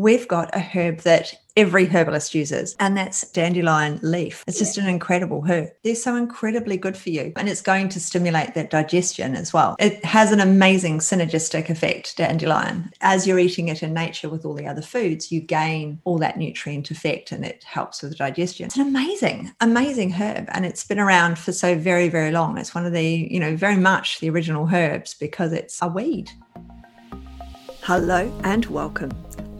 we've got a herb that every herbalist uses, and that's dandelion leaf. It's just an incredible herb. They're so incredibly good for you, and it's going to stimulate that digestion as well. It has an amazing synergistic effect, dandelion. As you're eating it in nature with all the other foods, you gain all that nutrient effect and it helps with digestion. It's an amazing, amazing herb, and it's been around for so very, very long. It's one of the, you know, very much the original herbs because it's a weed. Hello and welcome.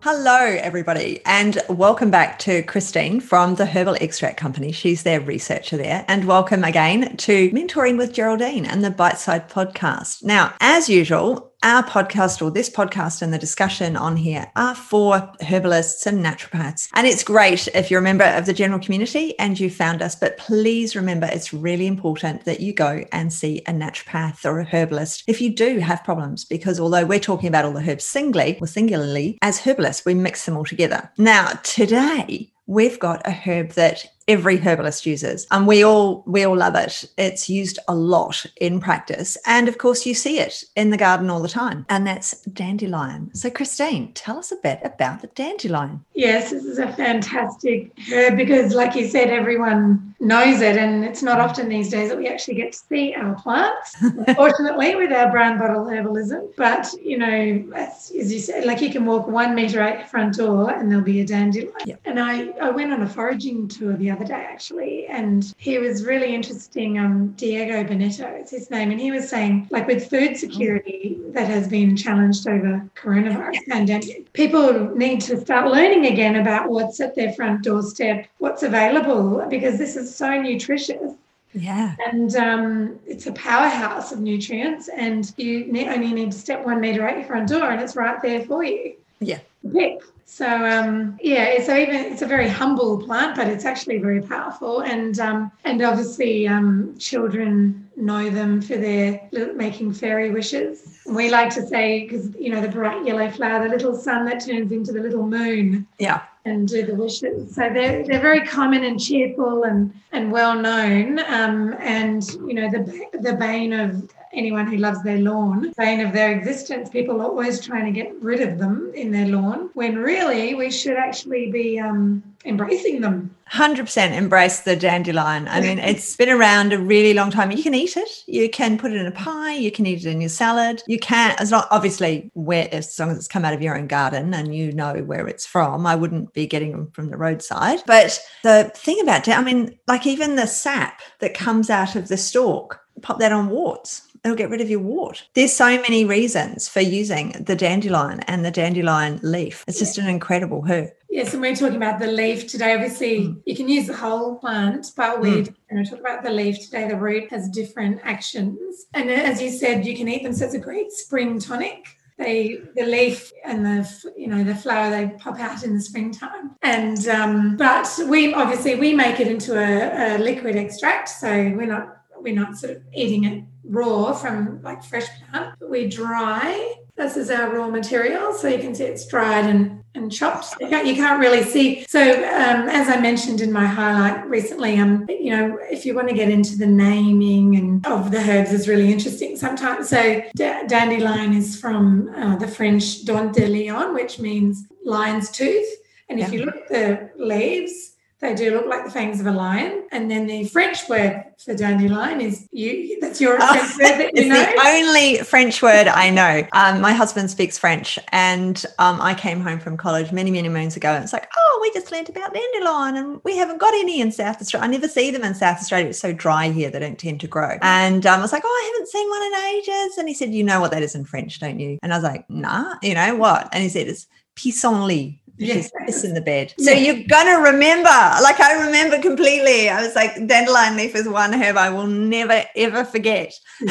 Hello, everybody, and welcome back to Christine from the Herbal Extract Company. She's their researcher there. And welcome again to Mentoring with Geraldine and the Bite Side podcast. Now, as usual, our podcast or this podcast and the discussion on here are for herbalists and naturopaths. And it's great if you're a member of the general community and you found us, but please remember it's really important that you go and see a naturopath or a herbalist if you do have problems, because although we're talking about all the herbs singly or singularly, as herbalists, we mix them all together. Now, today, we've got a herb that every herbalist uses. And we all we all love it. It's used a lot in practice. And of course you see it in the garden all the time. And that's dandelion. So christine tell us a bit about the dandelion. Yes this is a fantastic herb because like you said everyone knows it. And it's not often these days that we actually get to see our plants unfortunately with our brown bottle herbalism. But you know as, as, you said like you can walk one meter out your front door and there'll be a dandelion. Yep. and i i went on a foraging tour the other other day actually, and he was really interesting. Um, Diego Bonetto is his name, and he was saying like with food security that has been challenged over coronavirus pandemic, people need to start learning again about what's at their front doorstep, what's available, because this is so nutritious. Yeah. And um, it's a powerhouse of nutrients, and you only need to step one meter out your front door, and it's right there for you. Yeah. Pick. So um, yeah, so even it's a very humble plant, but it's actually very powerful, and um, and obviously um, children know them for their making fairy wishes. We like to say because you know the bright yellow flower, the little sun that turns into the little moon. Yeah. And do the wishes. So they're they're very common and cheerful and and well known. Um, and you know the the bane of anyone who loves their lawn, bane of their existence. People are always trying to get rid of them in their lawn when really we should actually be um, embracing them. 100% embrace the dandelion. I mean, it's been around a really long time. You can eat it. You can put it in a pie. You can eat it in your salad. You can, as long, obviously, where as long as it's come out of your own garden and you know where it's from. I wouldn't be getting them from the roadside. But the thing about, I mean, like even the sap that comes out of the stalk, pop that on warts it'll get rid of your wart. There's so many reasons for using the dandelion and the dandelion leaf. It's just an incredible herb. Yes, and we're talking about the leaf today. Obviously, mm. you can use the whole plant, but we're mm. going to talk about the leaf today. The root has different actions. And as you said, you can eat them. So it's a great spring tonic they the leaf and the you know the flower they pop out in the springtime and um, but we obviously we make it into a, a liquid extract so we're not we're not sort of eating it raw from like fresh plant. We dry. This is our raw material. So you can see it's dried and, and chopped. You can't, you can't really see. So um, as I mentioned in my highlight recently, um, you know, if you want to get into the naming and of the herbs is really interesting sometimes. So d- dandelion is from uh, the French dent de lion, which means lion's tooth. And if yeah. you look at the leaves, they do look like the fangs of a lion. And then the French word for dandelion is you. That's your oh, French word that you know. the only French word I know. Um, my husband speaks French, and um, I came home from college many, many moons ago, and it's like, oh, we just learned about dandelion, and we haven't got any in South Australia. I never see them in South Australia. It's so dry here; they don't tend to grow. And um, I was like, oh, I haven't seen one in ages. And he said, you know what that is in French, don't you? And I was like, nah, you know what? And he said, it's pissenlit yes. piss in the bed. So yes. you're gonna remember. Like I remember completely. I was like, dandelion leaf is one herb I will never ever forget.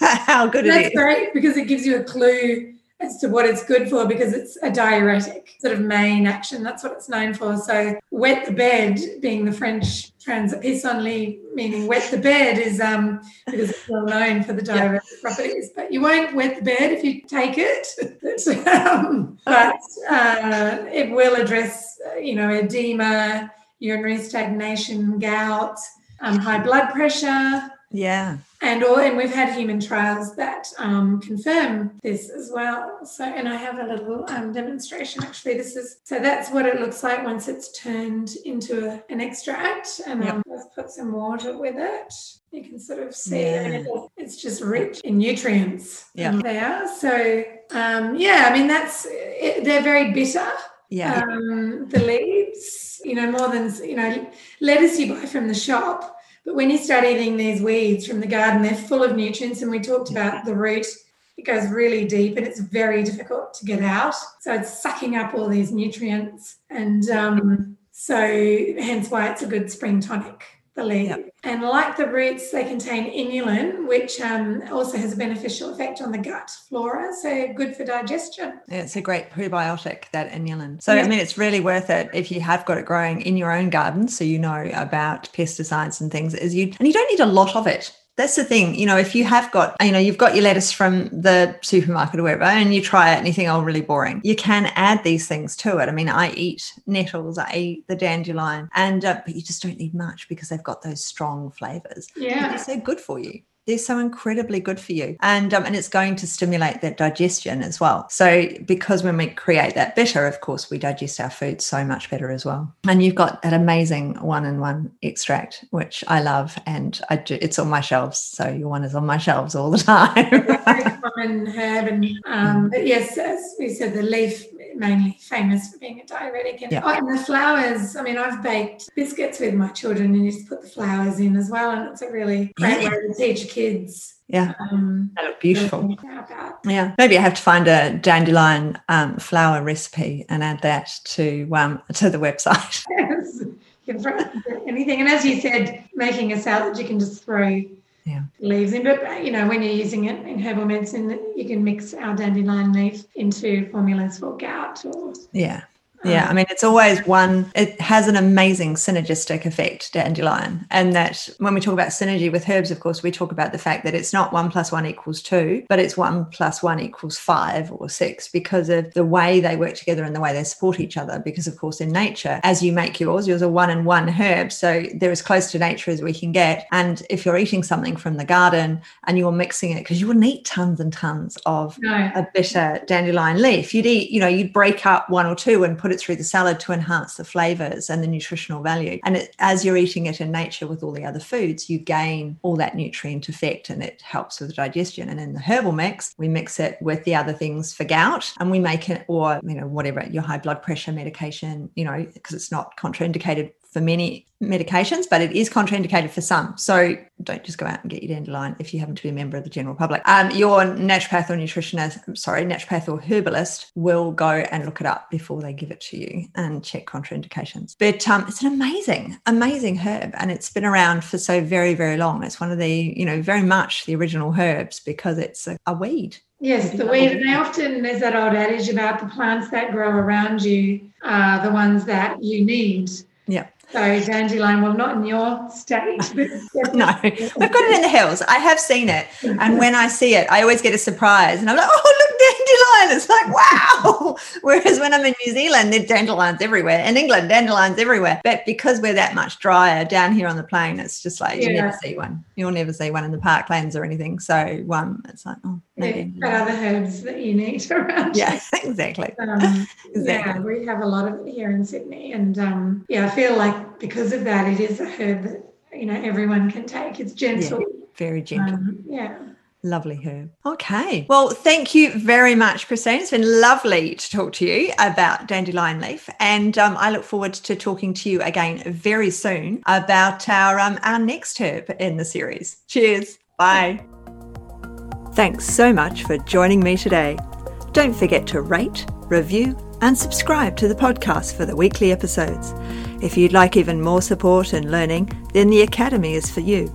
How good That's it is. That's great because it gives you a clue as to what it's good for because it's a diuretic sort of main action. That's what it's known for. So wet the bed, being the French trans pissenlit, meaning wet the bed, is um because it's well known for the diuretic yeah. properties. But you won't wet the bed if you take it. um, but uh, it will address, uh, you know, edema, urinary stagnation, gout, um, high blood pressure. Yeah and all and we've had human trials that um, confirm this as well. So and i have a little um, demonstration actually. This is so that's what it looks like once it's turned into a, an extract and yep. um, let's put some water with it. You can sort of see yeah. it's just rich in nutrients. Yeah. There so um, yeah i mean that's it, they're very bitter yeah. um, the leaves. You know more than you know lettuce you buy from the shop but when you start eating these weeds from the garden, they're full of nutrients. And we talked about the root, it goes really deep and it's very difficult to get out. So it's sucking up all these nutrients. And um, so, hence why it's a good spring tonic the leaf. Yep. And like the roots, they contain inulin, which um, also has a beneficial effect on the gut flora. So good for digestion. Yeah, it's a great probiotic, that inulin. So, I mean, it's really worth it if you have got it growing in your own garden. So you know about pesticides and things. Is you and you don't need a lot of it that's the thing you know if you have got you know you've got your lettuce from the supermarket or wherever and you try it and you think oh really boring. You can add these things to it. I mean i eat nettles i eat the dandelion and uh, but you just don't need much because they've got those strong flavors. Yeah. They're so good for you they're so incredibly good for you. And um, and it's going to stimulate that digestion as well. So because when we create that bitter of course we digest our food so much better as well. And you've got that amazing one in one extract which i love. And i do it's on my shelves. So your one is on my shelves all the time. Common herb and um, yes as we said the leaf mainly famous for being a diuretic. And, yeah. oh, and the flowers, I mean, I've baked biscuits with my children and you just put the flowers in as well. And it's a really great yeah. way to teach kids. Yeah, um, that look beautiful. Yeah, maybe I have to find a dandelion um, flower recipe and add that to um, to the website. Yes, you can throw anything. And as you said, making a salad, you can just throw yeah. leaves in. But you know, when you're using it in herbal medicine, you can mix our dandelion leaf into formulas for gout or yeah. Yeah, I mean, it's always one, it has an amazing synergistic effect, dandelion. And that when we talk about synergy with herbs, of course, we talk about the fact that it's not one plus one equals two, but it's one plus one equals five or six because of the way they work together and the way they support each other. Because, of course, in nature, as you make yours, yours are one and one herb. So they're as close to nature as we can get. And if you're eating something from the garden and you're mixing it, because you wouldn't eat tons and tons of no. a bitter dandelion leaf, you'd eat, you know, you'd break up one or two and put put it through the salad to enhance the flavors and the nutritional value. And it, as you're eating it in nature with all the other foods, you gain all that nutrient effect and it helps with the digestion. And in the herbal mix, we mix it with the other things for gout and we make it, or, you know, whatever, your high blood pressure medication, you know, because it's not contraindicated for many medications, but it is contraindicated for some. So don't just go out and get your dandelion if you happen to be a member of the general public. Um, your naturopath or nutritionist, sorry, naturopath or herbalist will go and look it up before they give it to you and check contraindications. But um, it's an amazing, amazing herb, and it's been around for so very, very long. It's one of the, you know, very much the original herbs because it's a, a weed. Yes, the weed. And they often, there's that old adage about the plants that grow around you are the ones that you need. Yeah. So dandelion, well, not in your state. no, I've got it in the hills. I have seen it, and when I see it, I always get a surprise, and I'm like, "Oh, look, dandelion!" It's like, wow. Whereas when I'm in New Zealand, there's dandelions everywhere. In England, dandelions everywhere. But because we're that much drier down here on the plain, it's just like yeah. you never see one. You'll never see one in the parklands or anything. So, one, it's like, oh, maybe. Yeah, other herbs that you need around. Yeah, exactly. Um, exactly. Yeah, we have a lot of it here in Sydney, and um, yeah, I feel like because of that, it is a herb that you know everyone can take. It's gentle, yeah, very gentle. Um, yeah. Lovely herb. Okay. Well, thank you very much, Christine. It's been lovely to talk to you about dandelion leaf, and um, I look forward to talking to you again very soon about our um, our next herb in the series. Cheers. Bye. Thanks so much for joining me today. Don't forget to rate, review, and subscribe to the podcast for the weekly episodes. If you'd like even more support and learning, then the Academy is for you.